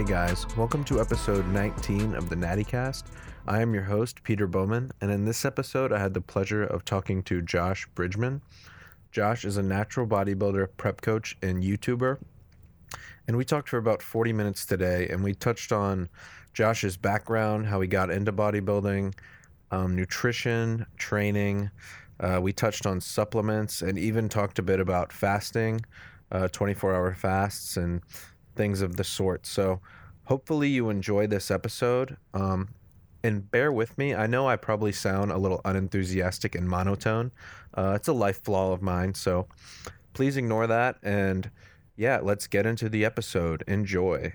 Hey guys, welcome to episode 19 of the Natty Cast. I am your host, Peter Bowman, and in this episode, I had the pleasure of talking to Josh Bridgman. Josh is a natural bodybuilder, prep coach, and YouTuber. And we talked for about 40 minutes today, and we touched on Josh's background, how he got into bodybuilding, um, nutrition, training. Uh, we touched on supplements and even talked a bit about fasting, 24 uh, hour fasts, and things of the sort. So hopefully you enjoy this episode. Um, and bear with me. I know I probably sound a little unenthusiastic and monotone. Uh, it's a life flaw of mine. So please ignore that. And yeah, let's get into the episode. Enjoy.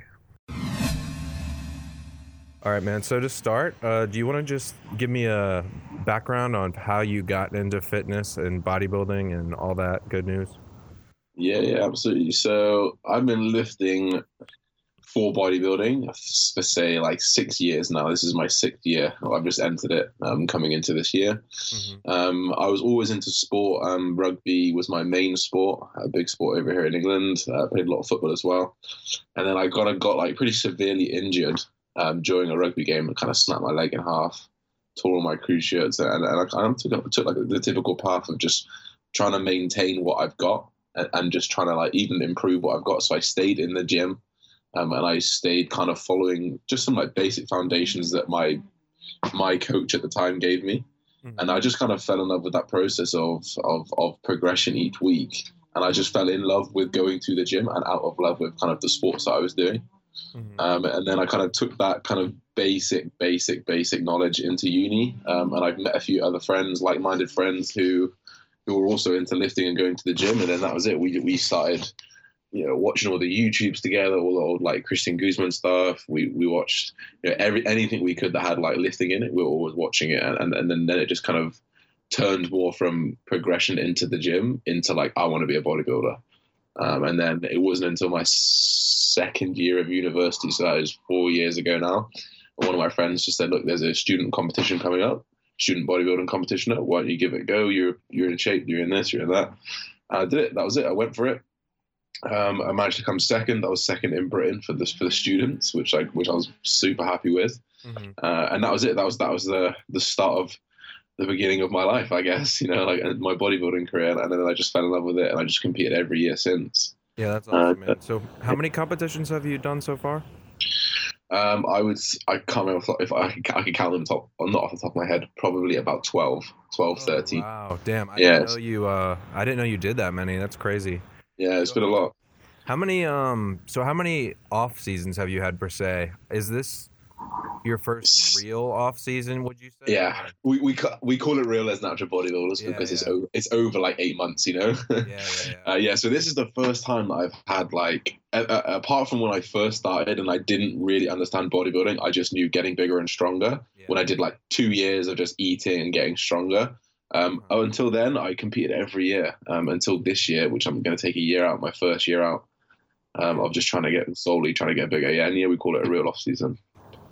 All right, man. So to start, uh, do you want to just give me a background on how you got into fitness and bodybuilding and all that good news? Yeah, yeah, absolutely. So I've been lifting for bodybuilding for say like six years now. This is my sixth year. I've just entered it um, coming into this year. Mm-hmm. Um, I was always into sport. Um, rugby was my main sport, a big sport over here in England. I uh, played a lot of football as well. And then I got, got like pretty severely injured um, during a rugby game and kind of snapped my leg in half, tore all my cruciates. And, and I kind of took, took like the typical path of just trying to maintain what I've got and, just trying to like even improve what I've got. So I stayed in the gym, um, and I stayed kind of following just some like basic foundations that my my coach at the time gave me, mm-hmm. and I just kind of fell in love with that process of of of progression each week, and I just fell in love with going to the gym and out of love with kind of the sports that I was doing. Mm-hmm. Um, and then I kind of took that kind of basic, basic, basic knowledge into uni. Um, and I've met a few other friends, like-minded friends who who were also into lifting and going to the gym, and then that was it. We we started, you know, watching all the YouTubes together, all the old like Christian Guzman stuff. We we watched you know, every anything we could that had like lifting in it. We were always watching it, and and then then it just kind of turned more from progression into the gym into like I want to be a bodybuilder. Um, and then it wasn't until my second year of university, so that is four years ago now. One of my friends just said, "Look, there's a student competition coming up student bodybuilding competition. Why don't you give it a go? You're you're in shape. You're in this. You're in that. And I did it. That was it. I went for it. Um, I managed to come second. I was second in Britain for this for the students, which I which I was super happy with. Mm-hmm. Uh, and that was it. That was that was the the start of the beginning of my life, I guess. You know, like my bodybuilding career, and then I just fell in love with it, and I just competed every year since. Yeah, that's awesome, uh, man. So, how many competitions have you done so far? Um, I would, I can't remember if I, I could count them top, not off the top of my head, probably about 12, 12, oh, 13. Wow, damn! I didn't know you. Uh, I didn't know you did that many. That's crazy. Yeah, it's been a lot. How many? Um, so how many off seasons have you had per se? Is this your first real off season? Would you say? Yeah, we we we call it real as natural bodybuilders yeah, because yeah. it's over it's over like eight months, you know. yeah, yeah, yeah. Uh, yeah. So this is the first time that I've had like apart from when I first started and I didn't really understand bodybuilding, I just knew getting bigger and stronger. When I did like two years of just eating and getting stronger. Um, uh-huh. until then, I competed every year. Um, until this year, which I'm going to take a year out, my first year out. Um, of just trying to get solely trying to get bigger. Yeah, and yeah, we call it a real off season.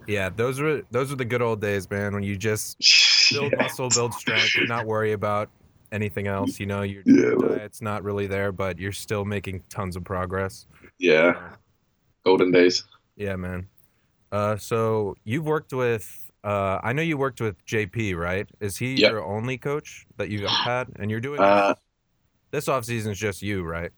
Yeah, those were those were the good old days, man. When you just build yeah. muscle, build strength, and not worry about anything else. You know, your yeah, diet's not really there, but you're still making tons of progress. Yeah, golden days. Yeah, man. Uh, so you've worked with. Uh, I know you worked with JP, right? Is he yep. your only coach that you've had, and you're doing uh, this off season is just you, right?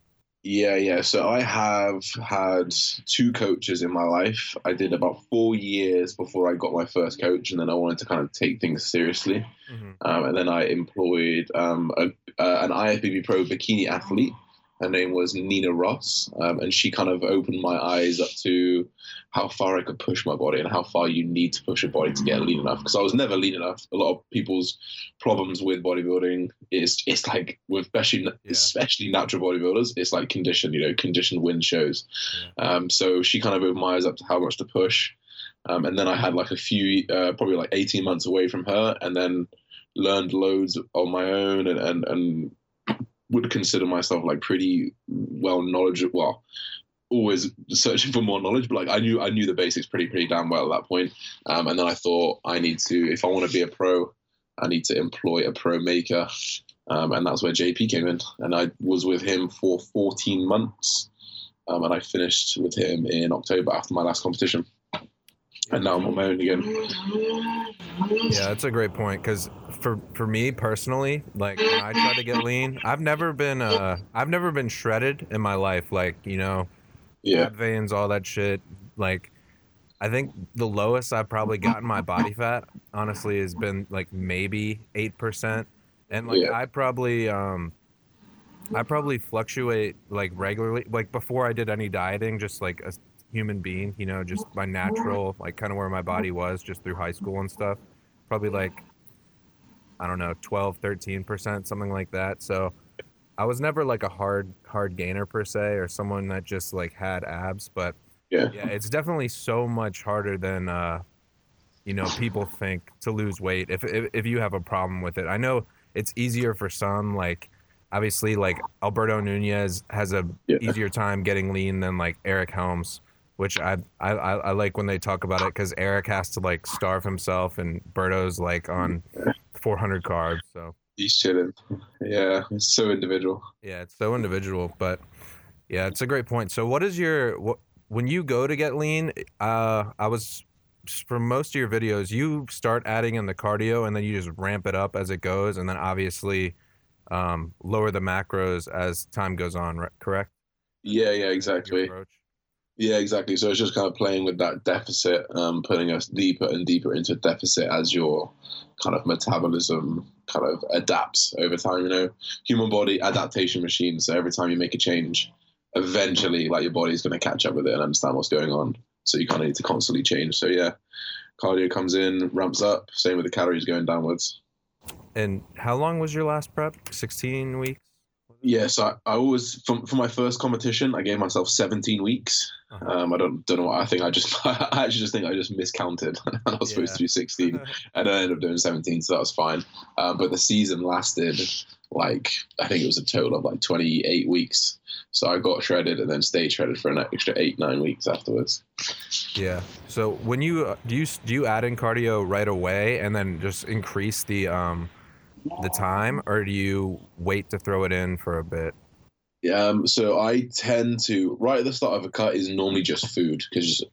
Yeah, yeah. So I have had two coaches in my life. I did about four years before I got my first coach, and then I wanted to kind of take things seriously. Mm-hmm. Um, and then I employed um, a, uh, an IFBB Pro bikini athlete her name was Nina Ross, um, and she kind of opened my eyes up to how far I could push my body and how far you need to push your body to get lean enough. Because I was never lean enough. A lot of people's problems with bodybuilding is it's like with especially yeah. especially natural bodybuilders, it's like condition. You know, condition wins shows. Yeah. Um, so she kind of opened my eyes up to how much to push. Um, and then I had like a few, uh, probably like 18 months away from her, and then learned loads on my own and, and, and would consider myself like pretty well knowledgeable. Well, always searching for more knowledge, but like I knew I knew the basics pretty pretty damn well at that point. Um, and then I thought I need to if I want to be a pro, I need to employ a pro maker, um, and that's where JP came in. And I was with him for 14 months, um, and I finished with him in October after my last competition. And now I'm on my own again. Yeah, that's a great point because for for me personally, like when I try to get lean, I've never been uh I've never been shredded in my life. Like you know, Yeah, fat veins, all that shit. Like, I think the lowest I've probably gotten my body fat, honestly, has been like maybe eight percent, and like Yeah. I probably um, I probably fluctuate like regularly. Like before I did any dieting, just like a human being, you know, just my natural, like kind of where my body was, just through high school and stuff. Probably like, I don't know, 12, 13 percent, something like that. So. I was never like a hard hard gainer per se or someone that just like had abs, but yeah, yeah, it's definitely so much harder than uh you know people think to lose weight if if, if you have a problem with it. I know it's easier for some like obviously like Alberto Nunez has a Yeah. easier time getting lean than like Eric Helms, which I I I like when they talk about it cuz Eric has to like starve himself and Berto's like on 400 carbs, so he's chilling. Yeah, it's so individual. Yeah, it's so individual, but yeah, it's a great point. So, what is your what when you go to get lean? Uh, I was from most of your videos, you start adding in the cardio and then you just ramp it up as it goes, and then obviously um, lower the macros as time goes on. Right? Correct? Yeah, yeah, exactly. approach? Yeah, exactly. So it's just kind of playing with that deficit, um, putting us deeper and deeper into deficit as your kind of metabolism kind of adapts over time. You know, human body adaptation machine. So every time you make a change, eventually, like your body's going to catch up with it and understand what's going on. So you kind of need to constantly change. So yeah, cardio comes in, ramps up. Same with the calories going downwards. And how long was your last prep? Sixteen weeks. Yes, I, I always from for my first competition, I gave myself 17 weeks. Uh-huh. Um, I don't don't know what I think. I just I actually just think I just miscounted. I was supposed to do 16, and I ended up doing 17, so that was fine. Um, but the season lasted like I think it was a total of like 28 weeks. So I got shredded and then stayed shredded for an extra eight nine weeks afterwards. Yeah. So when you uh, do you do you add in cardio right away and then just increase the um the time, or do you wait to throw it in for a bit? Um, so I tend to right at the start of a cut is normally just food because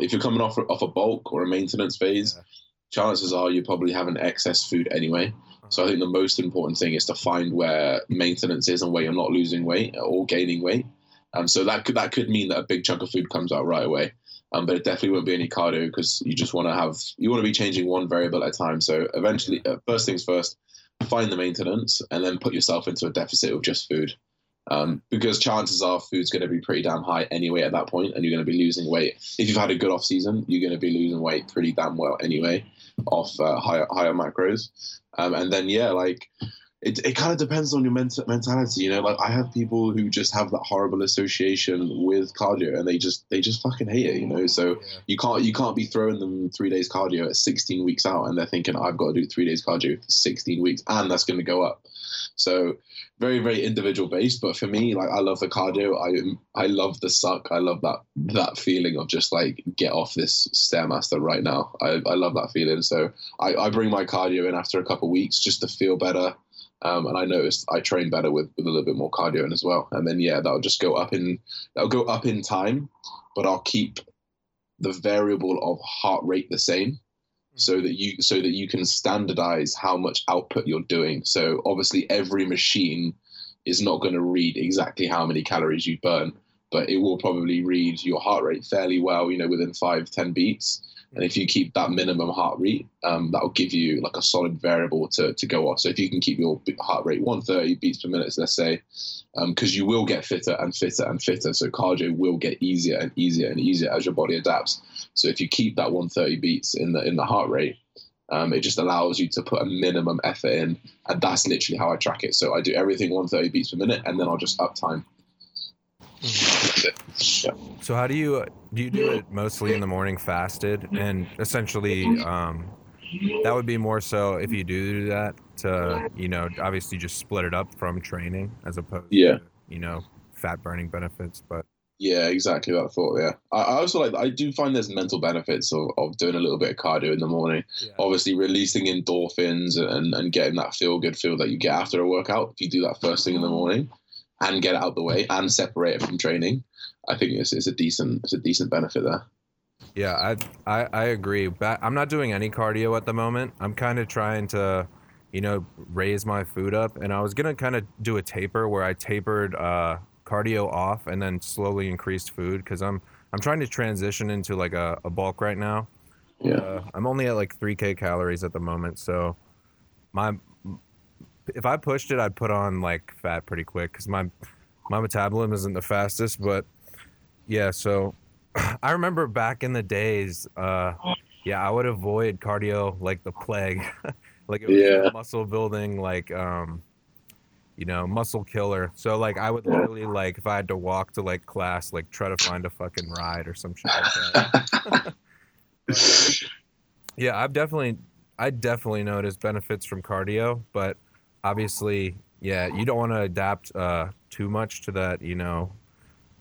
if you're coming off off a bulk or a maintenance phase, Yeah. chances are you probably have an excess food anyway. So I think the most important thing is to find where maintenance is and where you're not losing weight or gaining weight. Um, so that could that could mean that a big chunk of food comes out right away. Um, but it definitely won't be any cardio because you just want to have you want to be changing one variable at a time. So eventually, uh, first things first, find the maintenance and then put yourself into a deficit of just food. Um, because chances are food's going to be pretty damn high anyway at that point, and you're going to be losing weight. If you've had a good off season, you're going to be losing weight pretty damn well anyway, off uh, higher higher macros. Um, and then yeah, like it, it kind of depends on your ment- mentality. You know, like I have people who just have that horrible association with cardio, and they just they just fucking hate it. You know, so you can't you can't be throwing them three days cardio at 16 weeks out, and they're thinking I've got to do three days cardio for 16 weeks, and that's going to go up. So very very individual based. But for me, like I love the cardio. I I love the suck. I love that that feeling of just like get off this stairmaster right now. I I love that feeling. So I I bring my cardio in after a couple weeks just to feel better. Um, and I noticed I train better with, with a little bit more cardio in as well. And then yeah, that'll just go up in that'll go up in time, but I'll keep the variable of heart rate the same so that you so that you can standardize how much output you're doing. So obviously every machine is not going to read exactly how many calories you burn, but it will probably read your heart rate fairly well, you know, within five, ten beats. And if you keep that minimum heart rate, um, that'll give you like a solid variable to, to go off. So if you can keep your heart rate 130 beats per minute, let's say, because um, you will get fitter and fitter and fitter. So cardio will get easier and easier and easier as your body adapts. So if you keep that 130 beats in the in the heart rate, um, it just allows you to put a minimum effort in, and that's literally how I track it. So I do everything 130 beats per minute, and then I'll just up time. Yeah. So how do you do you do it mostly in the morning fasted and essentially um, that would be more so if you do do that to you know obviously just split it up from training as opposed yeah. to you know fat burning benefits but Yeah, exactly that thought. Yeah, I, I also like. I do find there's mental benefits of, of doing a little bit of cardio in the morning. Yeah. Obviously, releasing endorphins and, and getting that feel good feel that you get after a workout. If you do that first thing in the morning, and get it out the way and separate it from training, I think it's, it's a decent it's a decent benefit there. Yeah, I I, I agree. But I'm not doing any cardio at the moment. I'm kind of trying to, you know, raise my food up, and I was gonna kind of do a taper where I tapered uh, cardio off and then slowly increased food because I'm I'm trying to transition into like a, a bulk right now. Yeah, Uh, I'm only at like 3k calories at the moment, so my if I pushed it, I'd put on like fat pretty quick because my my metabolism isn't the fastest. But yeah, so I remember back in the days, uh, yeah, I would avoid cardio like the plague, like it was Yeah. muscle building, like um, you know, muscle killer. So like I would literally like if I had to walk to like class, like try to find a fucking ride or some shit like that. Yeah, I've definitely, I definitely noticed benefits from cardio, but obviously, yeah, you don't want to adapt uh, too much to that, you know,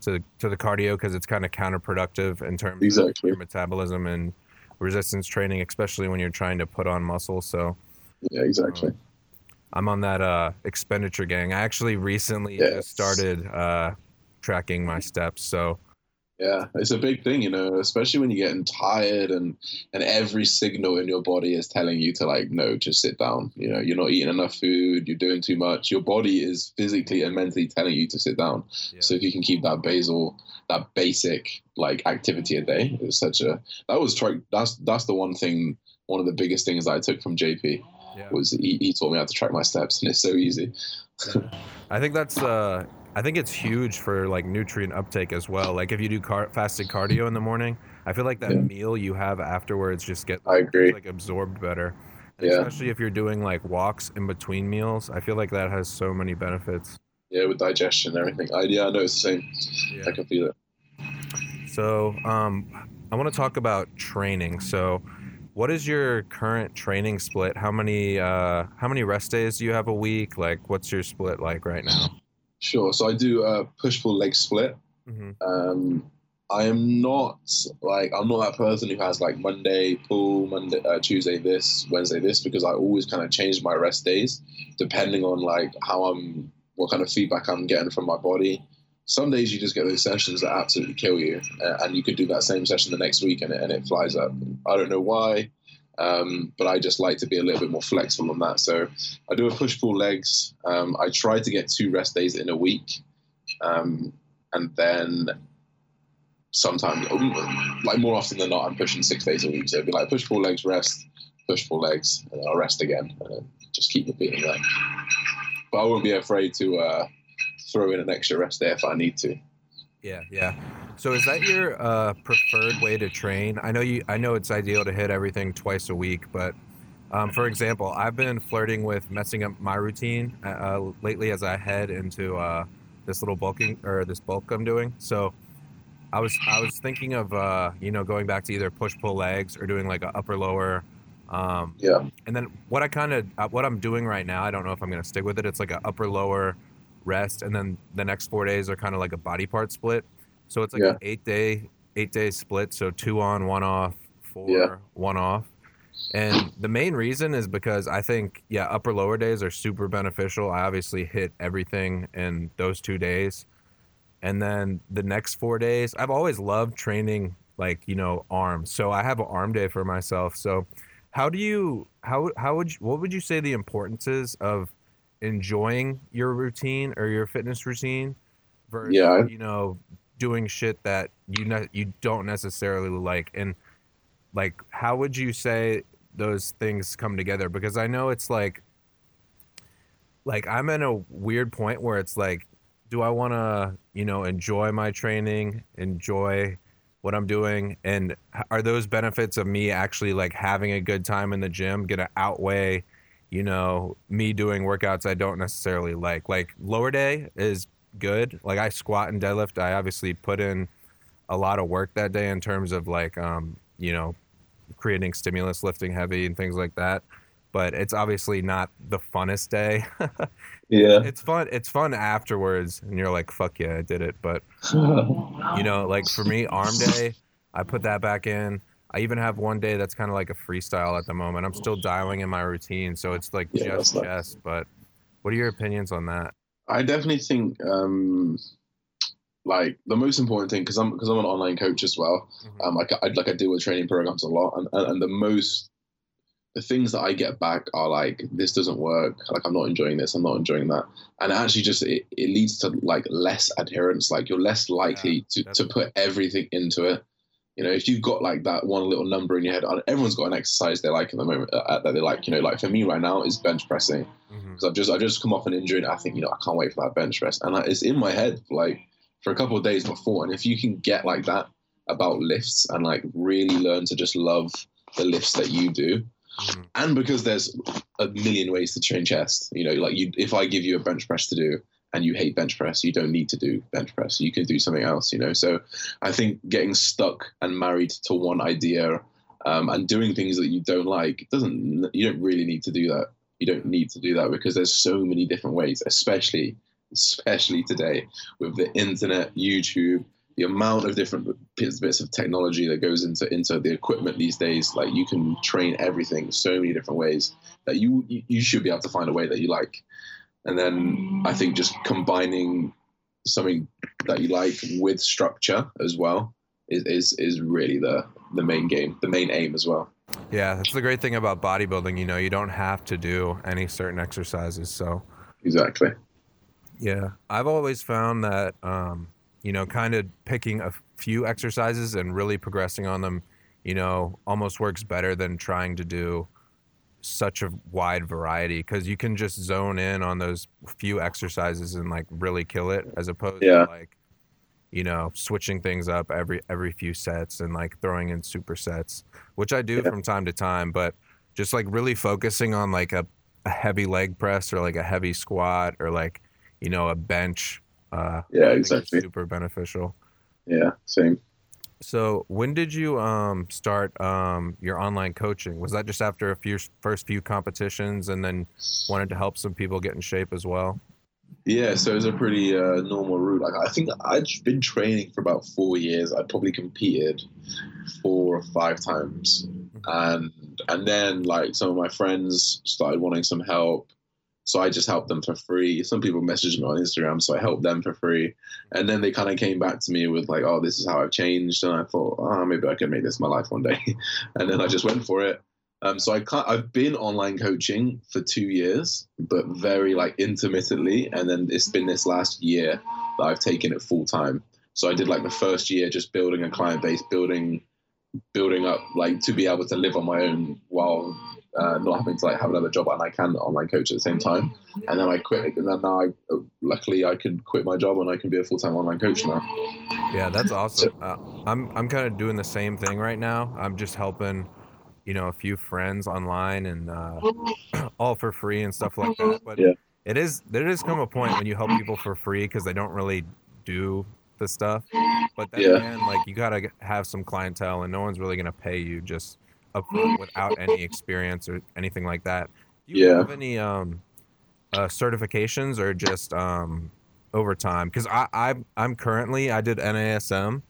to to the cardio because it's kind of counterproductive in terms of your metabolism and resistance training, especially when you're trying to put on muscle. So yeah, exactly. I'm on that uh, expenditure gang. I actually recently Yes. started uh, tracking my steps. So Yeah, it's a big thing, you know, especially when you're getting tired and and every signal in your body is telling you to like, no, just sit down. You know, you're not eating enough food, you're doing too much. Your body is physically and mentally telling you to sit down. yeah, So if you can keep that basal, that basic like activity a day, it's such a that was try that's that's the one thing, one of the biggest things that I took from JP yeah. was he, he taught me how to track my steps, and it's so easy. I think that's uh I think it's huge for like nutrient uptake as well. Like if you do car- fasted cardio in the morning, I feel like that Yeah. meal you have afterwards just get I agree. like absorbed better. And Yeah. Especially if you're doing like walks in between meals, I feel like that has so many benefits. Yeah, with digestion and everything. I, yeah, I know it's the same. I can feel it. So, um, I want to talk about training. So, what is your current training split? How many uh, how many rest days do you have a week? Like, what's your split like right now? Sure. So I do a push pull leg split. hmm Um, I am not like I'm not that person who has like Monday pull, Monday uh, Tuesday this, Wednesday this because I always kind of change my rest days depending on like how I'm, what kind of feedback I'm getting from my body. Some days you just get those sessions that absolutely kill you, uh, and you could do that same session the next week and it, and it flies up. I don't know why, um, but I just like to be a little bit more flexible on that. So I do a push pull legs. Um, I try to get two rest days in a week, um, and then sometimes, like more often than not, I'm pushing six days a week. So it'd be like push pull legs, rest, push pull legs, and then I'll rest again, and just keep repeating that. But I won't be afraid to uh, throw in an extra rest day if I need to. Yeah, yeah. So is that your uh, preferred way to train? I know you. I know it's ideal to hit everything twice a week, but um, for example, I've been flirting with messing up my routine uh, uh, lately as I head into uh, this little bulking or this bulk I'm doing. So I was I was thinking of uh, you know going back to either push pull legs or doing like an upper lower. Um, Yeah, and then what I kind of uh, what I'm doing right now, I don't know if I'm gonna stick with it. It's like an upper lower rest, and then the next four days are kind of like a body part split. So it's like Yeah. an eight day eight day split. So two on, one off, four, Yeah. one off. And the main reason is because I think yeah, upper lower days are super beneficial. I obviously hit everything in those two days. And then the next four days, I've always loved training like, you know, arms. So I have an arm day for myself. So how do you how how would you, what would you say the importance is of enjoying your routine or your fitness routine versus Yeah. you know doing shit that you ne- you don't necessarily like and like how would you say those things come together because I know it's like like I'm in a weird point where it's like do I want to you know enjoy my training enjoy what I'm doing and are those benefits of me actually like having a good time in the gym gonna outweigh you know me doing workouts I don't necessarily like like lower day is good like I squat and deadlift I obviously put in a lot of work that day in terms of like um you know creating stimulus lifting heavy and things like that but it's obviously not the funnest day. Yeah. it's fun. It's fun afterwards, and you're like, "Fuck yeah, I did it." But you know, like for me, arm day, I put that back in. I even have one day that's kind of like a freestyle at the moment. I'm still dialing in my routine, so it's like Yeah, just that's nice. But what are your opinions on that? I definitely think um, like the most important thing because I'm because I'm an online coach as well. Um, like I like I deal with training programs a lot, and, and and the most the things that I get back are like this doesn't work. Like I'm not enjoying this. I'm not enjoying that, and actually just it, it leads to like less adherence. Like you're less likely to that's- to put everything into it. You know, if you've got like that one little number in your head, everyone's got an exercise they like at the moment uh, that they like. You know, like for me right now is bench pressing because I've just I've just come off an injury and I think you know I can't wait for that bench press and it's in my head like for a couple of days before and if you can get like that about lifts and like really learn to just love the lifts that you do Mhm. and because there's a million ways to train chest you know like you if I give you a bench press to do and you hate bench press you don't need to do bench press. You can do something else you know? So I think getting stuck and married to one idea um, and doing things that you don't like doesn't you don't really need to do that. You don't need to do that because there's so many different ways especially especially today with the internet youtube the amount of different bits, of technology that goes into into the equipment these days. Like you can train everything so many different ways that you you should be able to find a way that you like and then i think just combining something that you like with structure as well is is, is really the the main game the main aim as well Yeah, that's the great thing about bodybuilding. You know, you don't have to do any certain exercises. So, exactly yeah, I've always found that, um, you know, kind of picking a few exercises and really progressing on them, you know, almost works better than trying to do such a wide variety because you can just zone in on those few exercises and like really kill it as opposed Yeah. to like you know switching things up every every few sets and like throwing in supersets which i do Yeah. from time to time but just like really focusing on like a, a heavy leg press or like a heavy squat or like you know a bench uh Yeah, I think is exactly. super beneficial yeah same so when did you um start um your online coaching? Was that just after a few first few competitions and then wanted to help some people get in shape as well? Yeah, so it's a pretty uh, normal route. Like I think I'd been training for about four years. I'd probably competed four or five times, and and then like some of my friends started wanting some help, so I just helped them for free. Some people messaged me on Instagram, so I helped them for free, and then they kind of came back to me with like, "Oh, this is how I've changed," and I thought, "Oh, maybe I can make this my life one day," and then I just went for it. Um, so I can't, I've been online coaching for two years, but very like intermittently, and then it's been this last year that I've taken it full time. So I did like the first year just building a client base, building, building up like to be able to live on my own while uh, not having to like have another job, and I can online coach at the same time. And then I quit, and then now I luckily I can quit my job and I can be a full time online coach now. yeah that's awesome uh, i'm i'm kind of doing the same thing right now i'm just helping you know a few friends online and uh all for free and stuff like that but Yeah. it is there does come a point when you help people for free because they don't really do the stuff but then Yeah. again like you gotta have some clientele and no one's really gonna pay you just up without any experience or anything like that. Do you Yeah. have any um uh, certifications or just um over time because I, I i'm currently i did nasm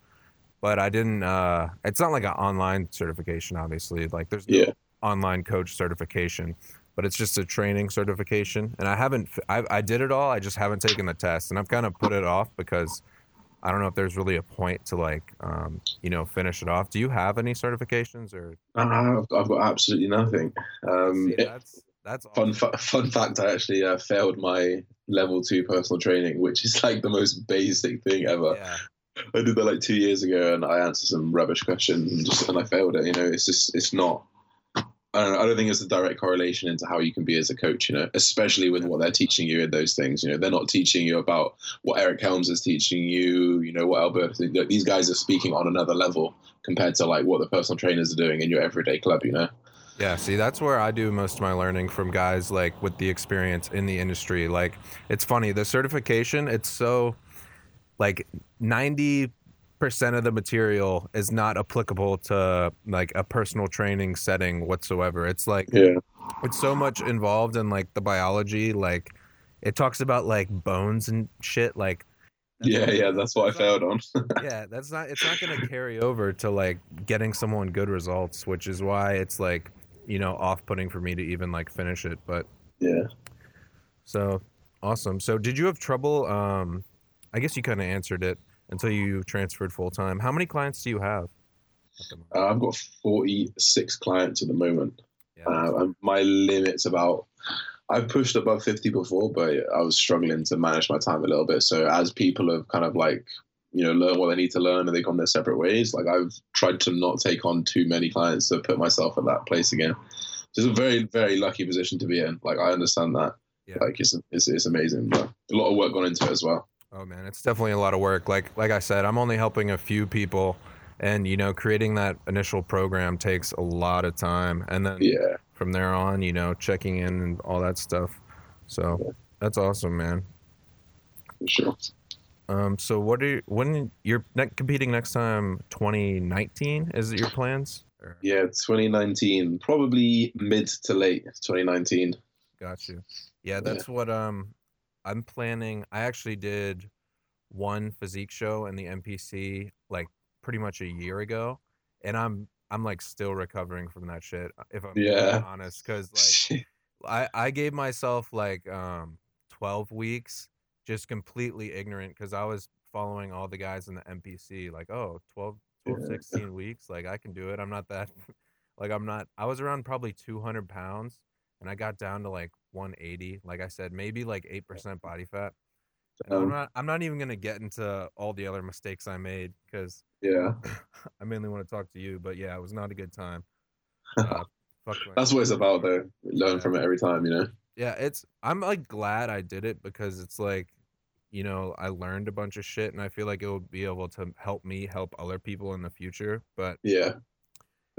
but i didn't uh it's not like an online certification obviously. Like there's no Yeah. online coach certification but it's just a training certification. And i haven't I I did it all i just haven't taken the test. And i've kind of put it off because i don't know if there's really a point to like um you know finish it off. Do you have any certifications or Uh, I've, I've got absolutely nothing. Um, See, it- that's that's fun awesome. fa- fun fact i actually uh, failed my level two personal training which is like the most basic thing ever. Yeah. I did that like two years ago and i answered some rubbish questions and just and i failed it you know? It's just it's not I don't, know, I don't think it's a direct correlation into how you can be as a coach, you know, especially with what they're teaching you in those things. You know, they're not teaching you about what Eric Helms is teaching you, you know, what Albert, these guys are speaking on another level compared to like what the personal trainers are doing in your everyday club, you know? Yeah, see, that's where I do most of my learning from guys like with the experience in the industry. Like, it's funny, the certification, it's so like 90% of the material is not applicable to like a personal training setting whatsoever. It's like Yeah. it's so much involved in like the biology. Like it talks about like bones and shit. Like Yeah, yeah, that's what I failed on. yeah, that's not. It's not going to carry over to like getting someone good results, which is why it's like you know off-putting for me to even like finish it. But yeah. so awesome. So did you have trouble? Um, I guess you kind of answered it until you transferred full time. How many clients do you have? at the moment? Uh, I've got 46 clients at the moment. Yeah, Uh, and my limit's about. I've pushed above 50 before, but I was struggling to manage my time a little bit. So as people have kind of like, you know, learn what they need to learn and they've gone their separate ways, like I've tried to not take on too many clients to put myself at that place again. It's a very, very lucky position to be in. Like I understand that. Yeah. Like it's, it's it's amazing, but a lot of work gone into it as well. Oh man, it's definitely a lot of work. Like like I said, I'm only helping a few people, and you know, creating that initial program takes a lot of time, and then Yeah. from there on, you know, checking in and all that stuff. So that's awesome, man. For sure. Um, so what are you, when you're ne- competing next time? 2019 is it your plans? Or- Yeah, 2019, probably mid to late 2019. Got you. Yeah, that's what um I'm planning. I actually did one physique show in the NPC like pretty much a year ago, and I'm I'm like still recovering from that shit. uh, If I'm being Yeah. honest, because like I I gave myself like um 12 weeks just completely ignorant because I was following all the guys in the NPC like oh 12 12 Yeah. 16 weeks like I can do it. I'm not that like I'm not I was around probably 200 pounds and I got down to like 180 like I said maybe like 8% body fat. And I'm Um, not I'm not even going to get into all the other mistakes I made cuz yeah, I mainly want to talk to you but yeah, it was not a good time. Uh, fuck that's what it's about, though. Learn Yeah. from it every time, you know. yeah it's i'm like glad i did it because it's like you know i learned a bunch of shit and i feel like it will be able to help me help other people in the future but Yeah,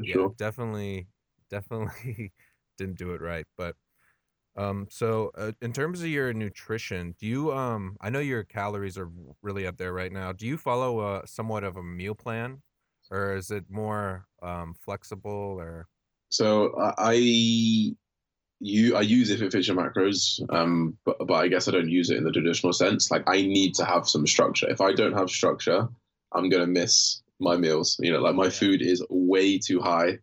yeah sure. definitely definitely didn't do it right but um so uh, in terms of your nutrition do you um i know your calories are really up there right now do you follow uh somewhat of a meal plan or is it more um flexible or So I, I you I use it if it fits your macros, um, but but I guess I don't use it in the traditional sense. Like I need to have some structure. If I don't have structure, I'm gonna miss my meals. You know, like my food is way too high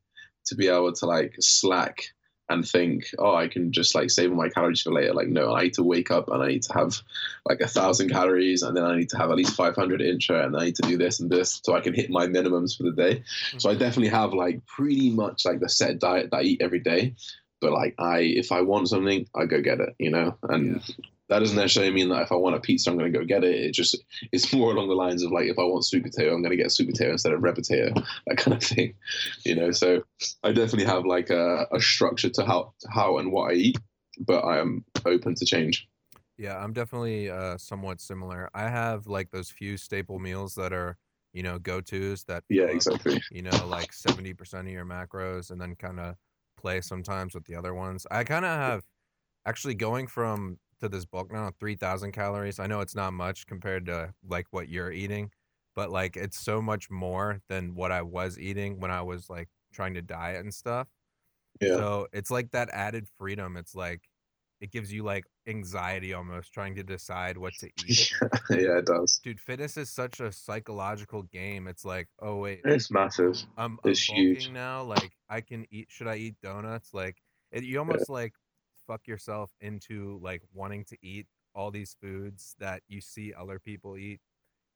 to be able to like slack and think, oh, I can just like save all my calories for later. Like, no, I need to wake up and I need to have like a thousand calories, and then I need to have at least 500 intra, and I need to do this and this so I can hit my minimums for the day. So I mm-hmm. definitely have like pretty much like the set diet that I eat every day. But like I, if I want something, I go get it, you know. And that doesn't necessarily mean that if I want a pizza, I'm going to go get it. It just it's more along the lines of like if I want sweet potato, I'm going to get sweet potato instead of red potato, that kind of thing, you know. So I definitely have like a, a structure to how how and what I eat, but I am open to change. Yeah, I'm definitely uh, somewhat similar. I have like those few staple meals that are, you know, go tos that Yeah, up, exactly. you know, like 70% of your macros and then kind of play sometimes with the other ones. I kind of have actually going from to this bulk now 3000 calories. I know it's not much compared to like what you're eating, but like it's so much more than what I was eating when I was like trying to diet and stuff. Yeah. So it's like that added freedom. It's like it gives you like anxiety almost trying to decide what to eat. yeah, it does. Dude, fitness is such a psychological game. It's like, oh wait, It's massive. I'm, I'm it's huge. now. Like I can eat. Should I eat donuts? Like it, you almost like fuck yourself into like wanting to eat all these foods that you see other people eat.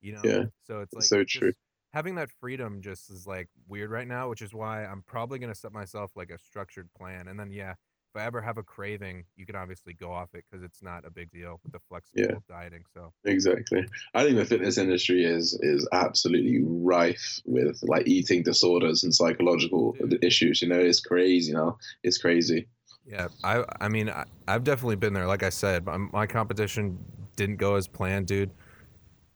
You know. Yeah, So it's like so true. having that freedom just is like weird right now, which is why I'm probably gonna set myself like a structured plan, and then yeah, if I ever have a craving, you can obviously go off it because it's not a big deal with the flexible dieting. So Exactly. I think the fitness industry is is absolutely rife with like eating disorders and psychological Dude. issues. You know, it's crazy now. It's crazy. Yeah, I I mean I, I've definitely been there. Like I said, my, my competition didn't go as planned, dude.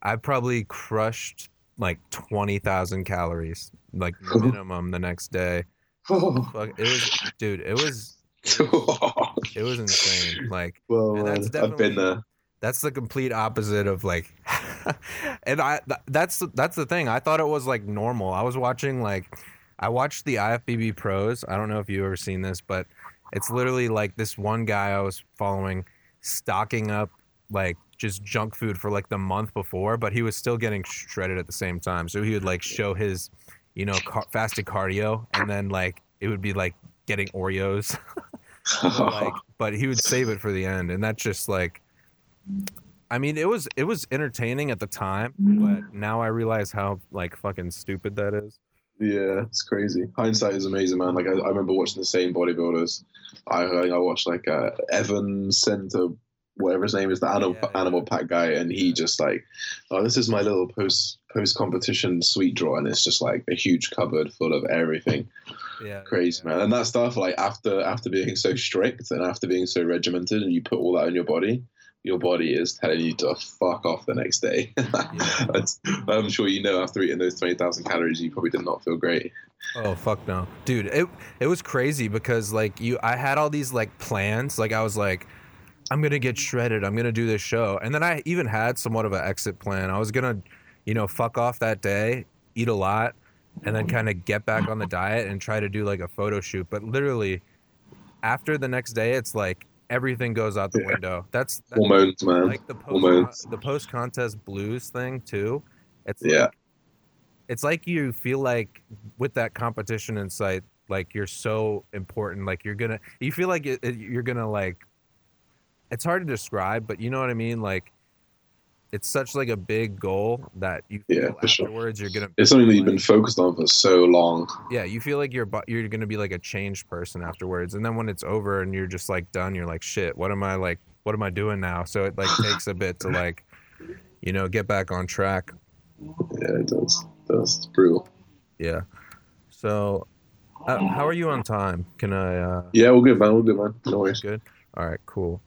I probably crushed like twenty thousand calories, like minimum the next day. Fuck, it was, dude. It was. It was, it was insane. Like well, that's uh, I've been there. that's the complete opposite of like and i th- that's the- that's the thing i thought it was like normal i was watching like i watched the ifbb pros i don't know if you've ever seen this but It's literally like this one guy I was following stocking up like just junk food for like the month before, but he was still getting shredded at the same time. So he would like show his, you know, car- fasted cardio, and then like it would be like getting Oreos, but, like, but he would save it for the end, and that's just like, I mean, it was it was entertaining at the time, but now I realize how like fucking stupid that is. Yeah, it's crazy. Hindsight is amazing, man. Like I, I remember watching the same bodybuilders. I I watched like uh, Evan Center, whatever his name is, the animal Yeah, yeah. Animal Pak guy, and he just like, oh, this is my little post post competition sweet drawer, and it's just like a huge cupboard full of everything. Yeah, Crazy, man. And that stuff, like after after being so strict and after being so regimented, and you put all that in your body. Your body is telling you to fuck off the next day. That's- I'm sure you know after eating those 20,000 calories, you probably did not feel great. Oh fuck no, dude! It it was crazy because like you, I had all these like plans. Like I was like, I'm gonna get shredded. I'm gonna do this show, and then I even had somewhat of an exit plan. I was gonna, you know, fuck off that day, eat a lot, and then kind of get back on the diet and try to do like a photo shoot. But literally, after the next day, it's like everything goes out the Yeah. window. That's, that's Hormones, man. like the post hormones. the post contest blues thing too. It's Yeah. like, it's like you feel like with that competition in sight, like you're so important. Like you're gonna, you feel like it, it- you're gonna like. It's hard to describe, but you know what I mean. Like, it's such like a big goal that you feel Yeah, for sure. afterwards you're gonna. It's something that you've been focused on for so long. yeah, you feel like you're you're gonna be like a changed person afterwards, and then when it's over and you're just like done, you're like, shit, what am I like? What am I doing now? So it like takes a bit to like, you know, get back on track. Yeah, it does. It's brutal. Yeah. So, uh, how are you on time? Can I? Uh, Yeah, we're good, man. We're good, man. No worries. good. All right. Cool.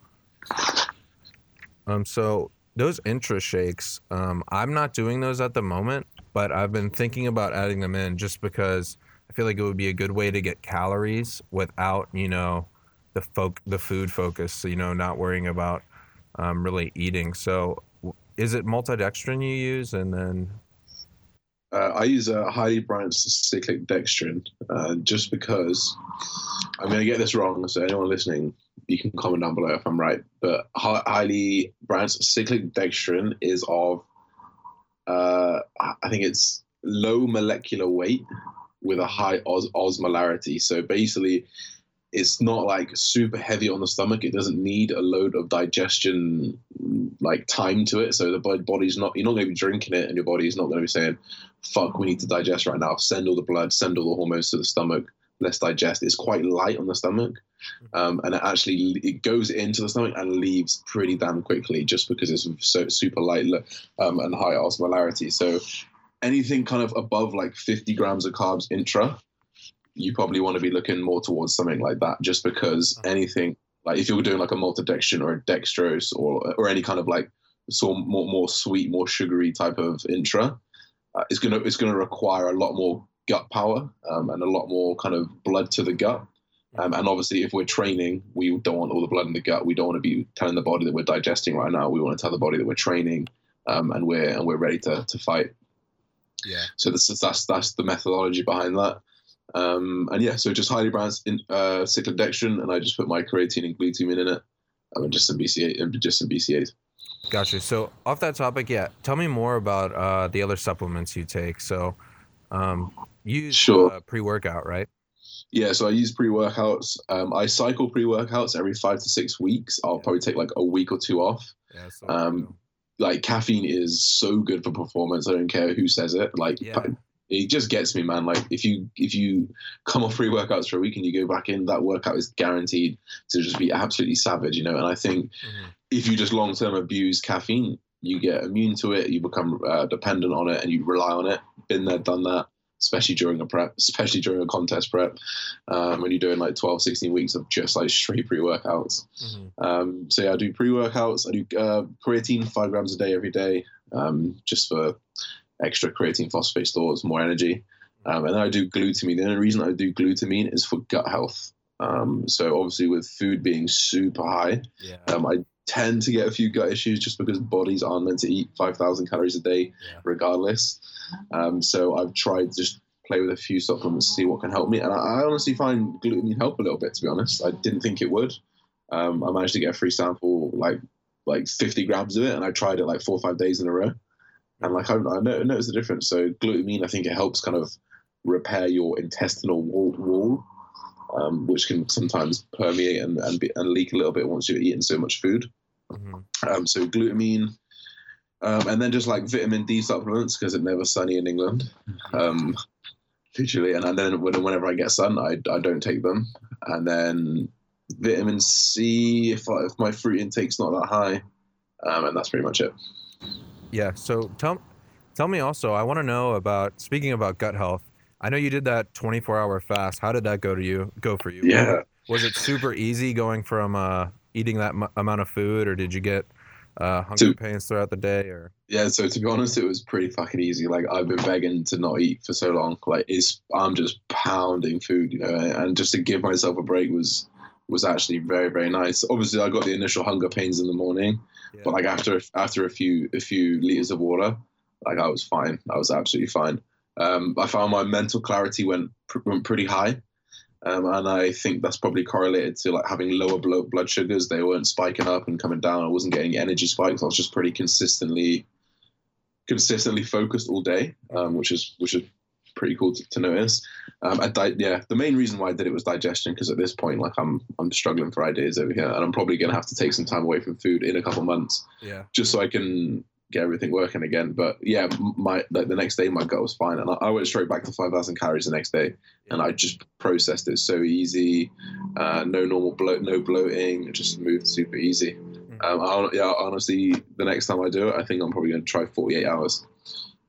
Um. So those intra shakes, um, I'm not doing those at the moment, but I've been thinking about adding them in just because I feel like it would be a good way to get calories without, you know, the folk the food focus. So, you know, not worrying about um, really eating. So, is it maltodextrin you use, and then Uh, I use a highly branched cyclic dextrin uh, just because I'm going to get this wrong. So, anyone listening, you can comment down below if I'm right. But highly branched cyclic dextrin is of, uh, I think it's low molecular weight with a high os- osmolarity. So, basically, it's not like super heavy on the stomach. It doesn't need a load of digestion like time to it. So the body's not you're not going to be drinking it, and your body's not going to be saying, "Fuck, we need to digest right now. Send all the blood, send all the hormones to the stomach. Let's digest." It's quite light on the stomach, um, and it actually it goes into the stomach and leaves pretty damn quickly, just because it's so super light um, and high osmolarity. So anything kind of above like 50 grams of carbs intra you probably want to be looking more towards something like that just because anything like if you're doing like a maltodextrin or a dextrose or or any kind of like of more more sweet more sugary type of intra uh, it's gonna it's gonna require a lot more gut power um, and a lot more kind of blood to the gut um, and obviously if we're training we don't want all the blood in the gut we don't want to be telling the body that we're digesting right now we want to tell the body that we're training um, and we're and we're ready to, to fight yeah, so this is, that's that's the methodology behind that. Um, and yeah, so just highly branched in uh, cyclodextrin, and I just put my creatine and glutamine in it, and just some BCA and just some BCAs. Gotcha. So off that topic, yeah, tell me more about uh, the other supplements you take. So, um, use Sure. uh, pre-workout, right? Yeah, so I use pre-workouts. Um, I cycle pre-workouts every five to six weeks. I'll Yeah. probably take like a week or two off. Yeah. So, Um, Like caffeine is so good for performance. I don't care who says it. Like Yeah. it just gets me, man. Like if you if you come off pre-workouts for a week and you go back in, that workout is guaranteed to just be absolutely savage, you know. And I think Mhm. if you just long term abuse caffeine, you get immune to it, you become uh, dependent on it, and you rely on it. Been there, done that, especially during a prep, especially during a contest prep, um, when you're doing like 12, 16 weeks of just like straight pre workouts. Mhm. Um, so yeah, I do pre workouts, I do uh, creatine five grams a day every day, um, just for extra creatine phosphate stores, more energy. Um, and then I do glutamine. The only reason I do glutamine is for gut health. Um, so obviously, with food being super high, Yeah. um, I tend to get a few gut issues just because bodies aren't meant to eat 5,000 calories a day regardless. Um, so I've tried just play with a few supplements to see what can help me. And I, I honestly find glutamine help a little bit. To be honest, I didn't think it would. Um, I managed to get a free sample, like like 50 grams of it, and I tried it like four or five days in a row, and like I, I noticed the difference. So glutamine, I think it helps kind of repair your intestinal wall, wall um, which can sometimes permeate and and, be, and, leak a little bit once you've eaten so much food. Mm-hmm. Um, so glutamine, um, and then just like vitamin D supplements because it's never sunny in England. Um, usually, and, and then whenever I get sun, I, I don't take them. And then vitamin C if, I, if my fruit intake's not that high, um, and that's pretty much it. Yeah. So tell tell me also. I want to know about speaking about gut health. I know you did that 24 hour fast. How did that go to you? Go for you? Yeah. Was it super easy going from uh, eating that m- amount of food, or did you get uh, hunger to, pains throughout the day? Or yeah, so to be honest, it was pretty fucking easy. Like I've been begging to not eat for so long. Like it's I'm just pounding food, you know, and just to give myself a break was was actually very very nice. Obviously, I got the initial hunger pains in the morning, yeah. but like after after a few a few liters of water, like I was fine. I was absolutely fine. Um, I found my mental clarity went went pretty high, um, and I think that's probably correlated to like having lower blood sugars. They weren't spiking up and coming down. I wasn't getting energy spikes. I was just pretty consistently consistently focused all day, um, which is which is pretty cool to, to notice. Um, I di- yeah, the main reason why I did it was digestion because at this point, like I'm I'm struggling for ideas over here, and I'm probably gonna have to take some time away from food in a couple months. Yeah. Just so I can get everything working again. But yeah, my like the next day my gut was fine, and I, I went straight back to five thousand calories the next day, and I just processed it so easy. Uh, no normal bloat, no bloating. It just moved super easy. Mm-hmm. Um, I, yeah, honestly, the next time I do it, I think I'm probably going to try 48 hours.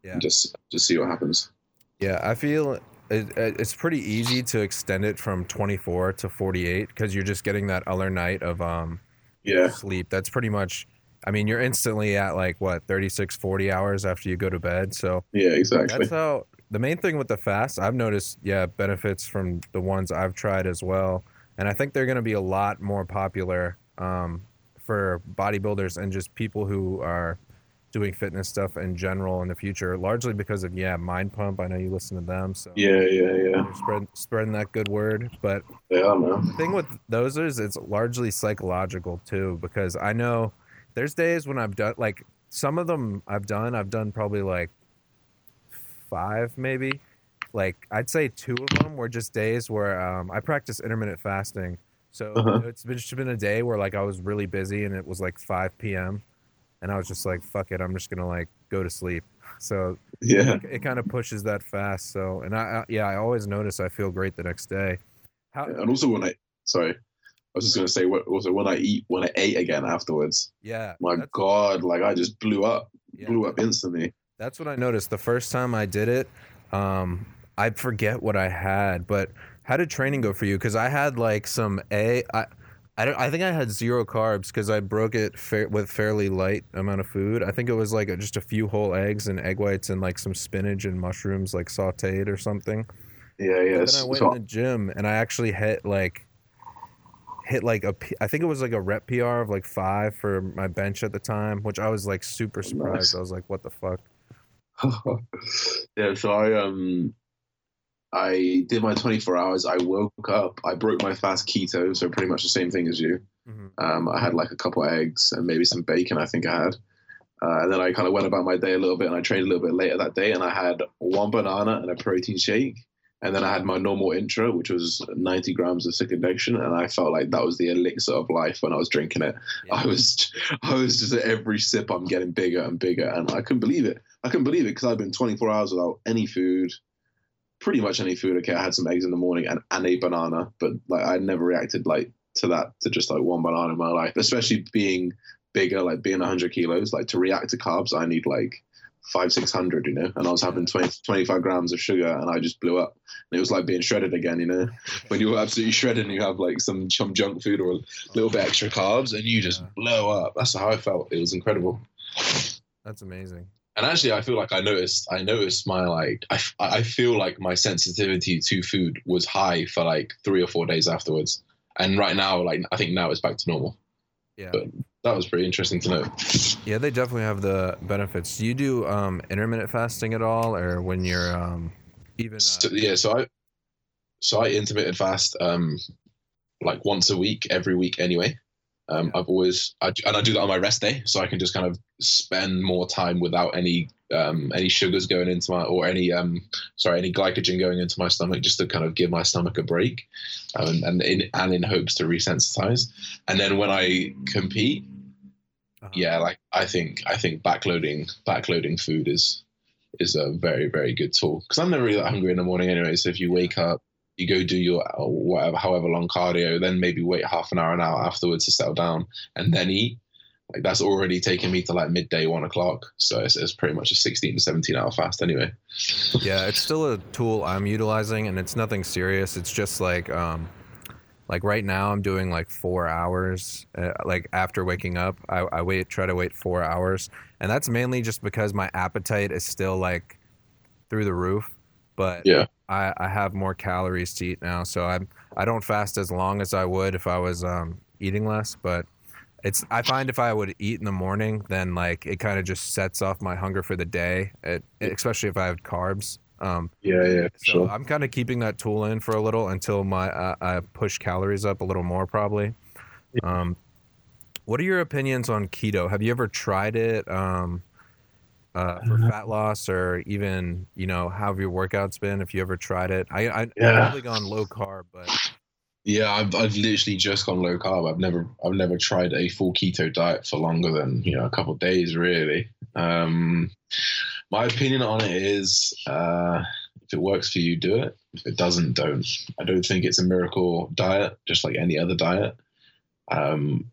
Yeah. just just see what happens. Yeah, I feel it, it's pretty easy to extend it from 24 to 48 because you're just getting that other night of um yeah sleep. That's pretty much. I mean, you're instantly at like what 36, 40 hours after you go to bed. So yeah, exactly. That's how the main thing with the fast. I've noticed, yeah, benefits from the ones I've tried as well, and I think they're going to be a lot more popular um, for bodybuilders and just people who are doing fitness stuff in general in the future, largely because of yeah, Mind Pump. I know you listen to them, so yeah, yeah, yeah. Spread, spreading that good word, but yeah, man. The thing with those is it's largely psychological too, because I know there's days when I've done like some of them I've done. I've done probably like five, maybe. Like I'd say two of them were just days where um, I practice intermittent fasting. So uh-huh. it's been, just been a day where like I was really busy and it was like 5 p.m and I was just like, fuck it, I'm just gonna like go to sleep. So yeah, it, it kind of pushes that fast. So and I, I, yeah, I always notice I feel great the next day. How, and also when I sorry, I was just gonna say what also when I eat when I ate again afterwards. Yeah, my god, like I just blew up, yeah, blew up instantly. That's what I noticed the first time I did it. Um, I forget what I had, but how did training go for you? Because I had like some a I I don't. I think I had zero carbs because I broke it fa- with fairly light amount of food. I think it was like a, just a few whole eggs and egg whites and like some spinach and mushrooms like sautéed or something. Yeah, yeah. And then I went so- in the gym and I actually hit like hit like a I think it was like a rep PR of like five for my bench at the time, which I was like super surprised. Nice. I was like, what the fuck. yeah, so I um I did my 24 hours. I woke up. I broke my fast keto, so pretty much the same thing as you. Mm-hmm. Um, I had like a couple eggs and maybe some bacon. I think I had. Uh, and then I kind of went about my day a little bit, and I trained a little bit later that day. And I had one banana and a protein shake, and then I had my normal intro, which was 90 grams of cyclic dextrin, and I felt like that was the elixir of life when I was drinking it. Yeah. I was, I was just at every sip, I'm getting bigger and bigger, and I couldn't believe it. I couldn't believe it because I'd been 24 hours without any food pretty much any food. Okay, I had some eggs in the morning and, and a banana, but like I never reacted like to that to just like one banana in my life, especially being bigger, like being 100 kilos. Like to react to carbs, I need like five, 600, you know, and I was having 20, 25 grams of sugar and I just blew up. And it was like being shredded again, you know, when you're absolutely shredded and you have like some, chum junk food or a little bit extra carbs and you just blow up. That's how I felt. It was incredible. That's amazing and actually i feel like i noticed i noticed my like I, I feel like my sensitivity to food was high for like three or four days afterwards and right now like i think now it's back to normal yeah but that was pretty interesting to know yeah they definitely have the benefits do you do um intermittent fasting at all or when you're um Even uh, So, yeah, so I so I intermittent fast um like once a week, every week anyway. Um, Yeah. I've always I, and I do that on my rest day, so I can just kind of spend more time without any um, any sugars going into my or any um sorry any glycogen going into my stomach, just to kind of give my stomach a break, um, and in and in hopes to resensitize. And then when I compete, uh, yeah, like I think I think backloading backloading food is is a very very good tool because I'm never really that hungry in the morning anyway. So if you wake up, you go do your whatever however long cardio, then maybe wait half an hour an hour afterwards to settle down and then eat. Like that's already taken me to like midday one o'clock. So it's, it's pretty much a 16 to 17 hour fast anyway. yeah, it's still a tool I'm utilizing, and it's nothing serious. It's just like um, like right now I'm doing like four hours. Uh, like after waking up, I, I wait try to wait four hours, and that's mainly just because my appetite is still like through the roof. But Yeah. I, I have more calories to eat now, so I'm I don't fast as long as I would if I was um, eating less. But it's I find if I would eat in the morning, then like it kind of just sets off my hunger for the day, it, especially if I have carbs. Um, Yeah, yeah, so I'm kind of keeping that tool in for a little until my uh, I push calories up a little more probably. Um, what are your opinions on keto? Have you ever tried it um, uh, for Uh, fat loss or even you know how have your workouts been? If you ever tried it, I, I Yeah. I've probably gone low carb, but Yeah, I've I've literally just gone low carb. I've never I've never tried a full keto diet for longer than you know a couple of days really. Um, my opinion on it is, uh, if it works for you, do it. If it doesn't, don't. I don't think it's a miracle diet, just like any other diet. Um,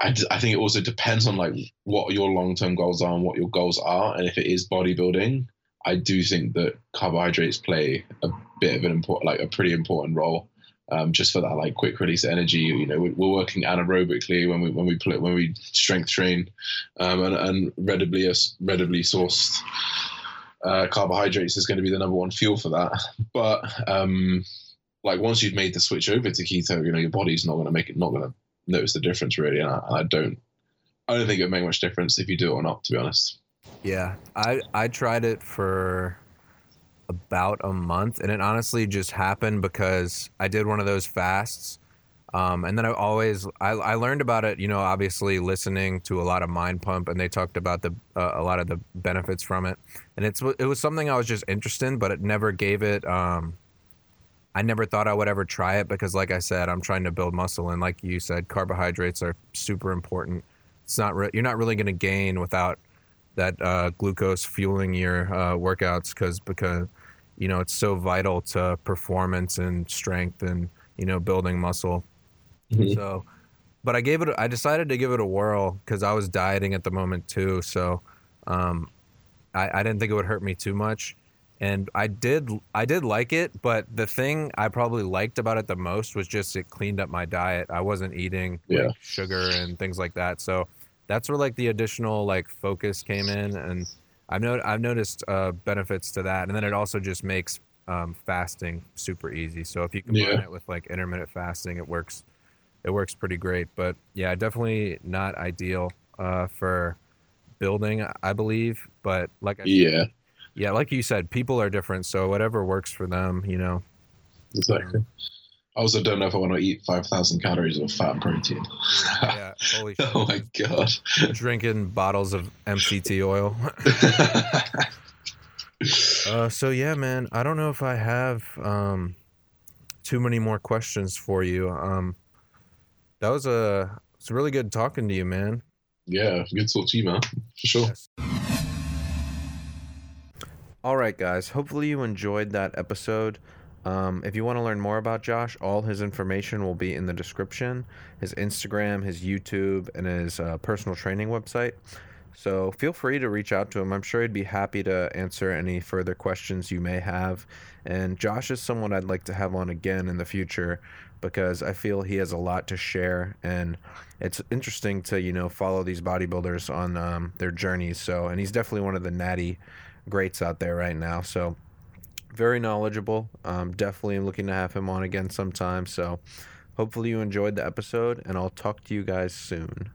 I, d- I think it also depends on like what your long term goals are and what your goals are, and if it is bodybuilding, I do think that carbohydrates play a bit of an important, like a pretty important role um, just for that like quick release energy. You know, we- we're working anaerobically when we when we play, when we strength train, um, and, and readily readily sourced uh, carbohydrates is going to be the number one fuel for that. But um, like once you've made the switch over to keto, you know, your body's not going to make it, not going to notice the difference really. And I, I don't, I don't think it would make much difference if you do it or not. To be honest. Yeah, I I tried it for about a month, and it honestly just happened because I did one of those fasts, um, and then I always I, I learned about it. You know, obviously listening to a lot of Mind Pump, and they talked about the uh, a lot of the benefits from it, and it's it was something I was just interested in, but it never gave it. Um, I never thought I would ever try it because, like I said, I'm trying to build muscle, and like you said, carbohydrates are super important. It's not re- you're not really going to gain without that uh, glucose fueling your uh, workouts because because you know it's so vital to performance and strength and you know building muscle. Mhm. So, but I gave it. I decided to give it a whirl because I was dieting at the moment too. So, um, I, I didn't think it would hurt me too much, and I did. I did like it, but the thing I probably liked about it the most was just it cleaned up my diet. I wasn't eating Yeah. like sugar and things like that. So that's where like the additional like focus came in, and I've I've noticed uh, benefits to that, and then it also just makes um, fasting super easy. So if you combine Yeah. it with like intermittent fasting, it works. It works pretty great, but yeah, definitely not ideal uh, for building, I believe. But like I Yeah, yeah, like you said, people are different, so whatever works for them, you know. exactly. I also don't know if I want to eat five thousand calories of fat and protein. Yeah, holy shit. oh my god. Drinking bottles of MCT oil. Uh, so yeah, man, I don't know if I have um, too many more questions for you. Um, that was a it's really good talking to you, man. yeah, good talk to you, man. For sure. Yes. All right, guys. Hopefully you enjoyed that episode. Um, if you want to learn more about Josh, all his information will be in the description his Instagram, his YouTube, and his uh, personal training website. So feel free to reach out to him. I'm sure he'd be happy to answer any further questions you may have. And Josh is someone I'd like to have on again in the future because I feel he has a lot to share and it's interesting to you know follow these bodybuilders on um, their journeys. So and he's definitely one of the natty greats out there right now. So very knowledgeable. Um, definitely looking to have him on again sometime. So hopefully you enjoyed the episode and I'll talk to you guys soon.